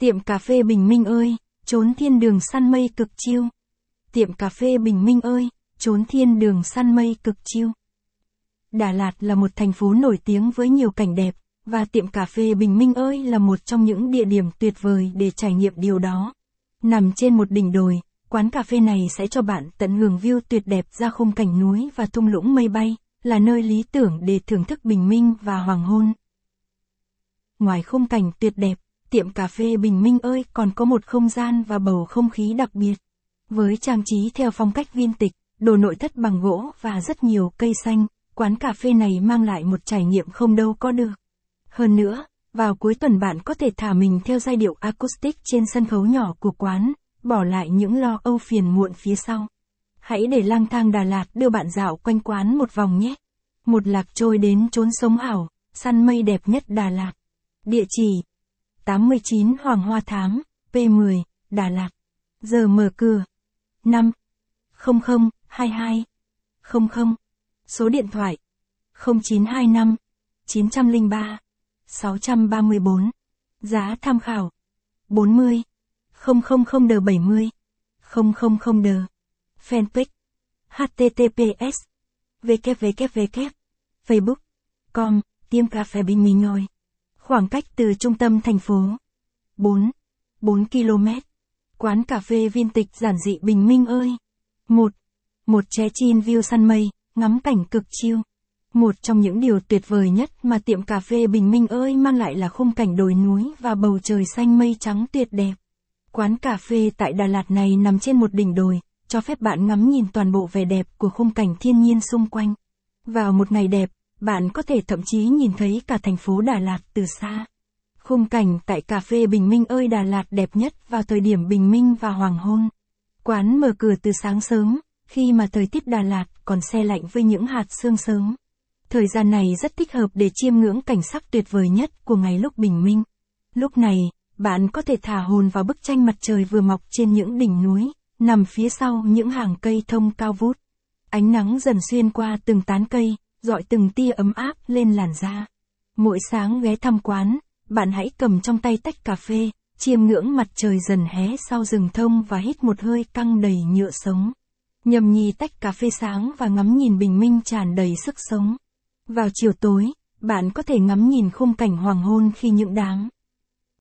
Tiệm cà phê Bình Minh ơi, trốn thiên đường săn mây cực chiêu. Tiệm cà phê Bình Minh ơi, trốn thiên đường săn mây cực chiêu. Đà Lạt là một thành phố nổi tiếng với nhiều cảnh đẹp, và tiệm cà phê Bình Minh ơi là một trong những địa điểm tuyệt vời để trải nghiệm điều đó. Nằm trên một đỉnh đồi, quán cà phê này sẽ cho bạn tận hưởng view tuyệt đẹp ra khung cảnh núi và thung lũng mây bay, là nơi lý tưởng để thưởng thức bình minh và hoàng hôn. Ngoài khung cảnh tuyệt đẹp, tiệm cà phê Bình Minh ơi còn có một không gian và bầu không khí đặc biệt. Với trang trí theo phong cách viên tịch, đồ nội thất bằng gỗ và rất nhiều cây xanh, quán cà phê này mang lại một trải nghiệm không đâu có được. Hơn nữa, vào cuối tuần bạn có thể thả mình theo giai điệu acoustic trên sân khấu nhỏ của quán, bỏ lại những lo âu phiền muộn phía sau. Hãy để lang thang Đà Lạt đưa bạn dạo quanh quán một vòng nhé. Một lạc trôi đến chốn sống ảo, săn mây đẹp nhất Đà Lạt. Địa chỉ 89 Hoàng Hoa Thám, P10, Đà Lạt. Giờ mở cửa. 5 00 22 00 Số điện thoại. 0925 903 634 Giá tham khảo. 40 000 đờ 70 000 đờ Fanpage. Https www facebook com. Tiêm cà phê bình minh ngồi khoảng cách từ trung tâm thành phố 4 4 km quán cà phê viên tịch giản dị bình minh ơi một một ché chin view săn mây ngắm cảnh cực chiêu một trong những điều tuyệt vời nhất mà tiệm cà phê Bình Minh ơi mang lại là khung cảnh đồi núi và bầu trời xanh mây trắng tuyệt đẹp. Quán cà phê tại Đà Lạt này nằm trên một đỉnh đồi, cho phép bạn ngắm nhìn toàn bộ vẻ đẹp của khung cảnh thiên nhiên xung quanh. Vào một ngày đẹp, bạn có thể thậm chí nhìn thấy cả thành phố Đà Lạt từ xa. Khung cảnh tại cà phê Bình Minh ơi Đà Lạt đẹp nhất vào thời điểm bình minh và hoàng hôn. Quán mở cửa từ sáng sớm, khi mà thời tiết Đà Lạt còn xe lạnh với những hạt sương sớm. Thời gian này rất thích hợp để chiêm ngưỡng cảnh sắc tuyệt vời nhất của ngày lúc bình minh. Lúc này, bạn có thể thả hồn vào bức tranh mặt trời vừa mọc trên những đỉnh núi, nằm phía sau những hàng cây thông cao vút. Ánh nắng dần xuyên qua từng tán cây, dọi từng tia ấm áp lên làn da. Mỗi sáng ghé thăm quán, bạn hãy cầm trong tay tách cà phê, chiêm ngưỡng mặt trời dần hé sau rừng thông và hít một hơi căng đầy nhựa sống. Nhầm nhì tách cà phê sáng và ngắm nhìn bình minh tràn đầy sức sống. Vào chiều tối, bạn có thể ngắm nhìn khung cảnh hoàng hôn khi những đám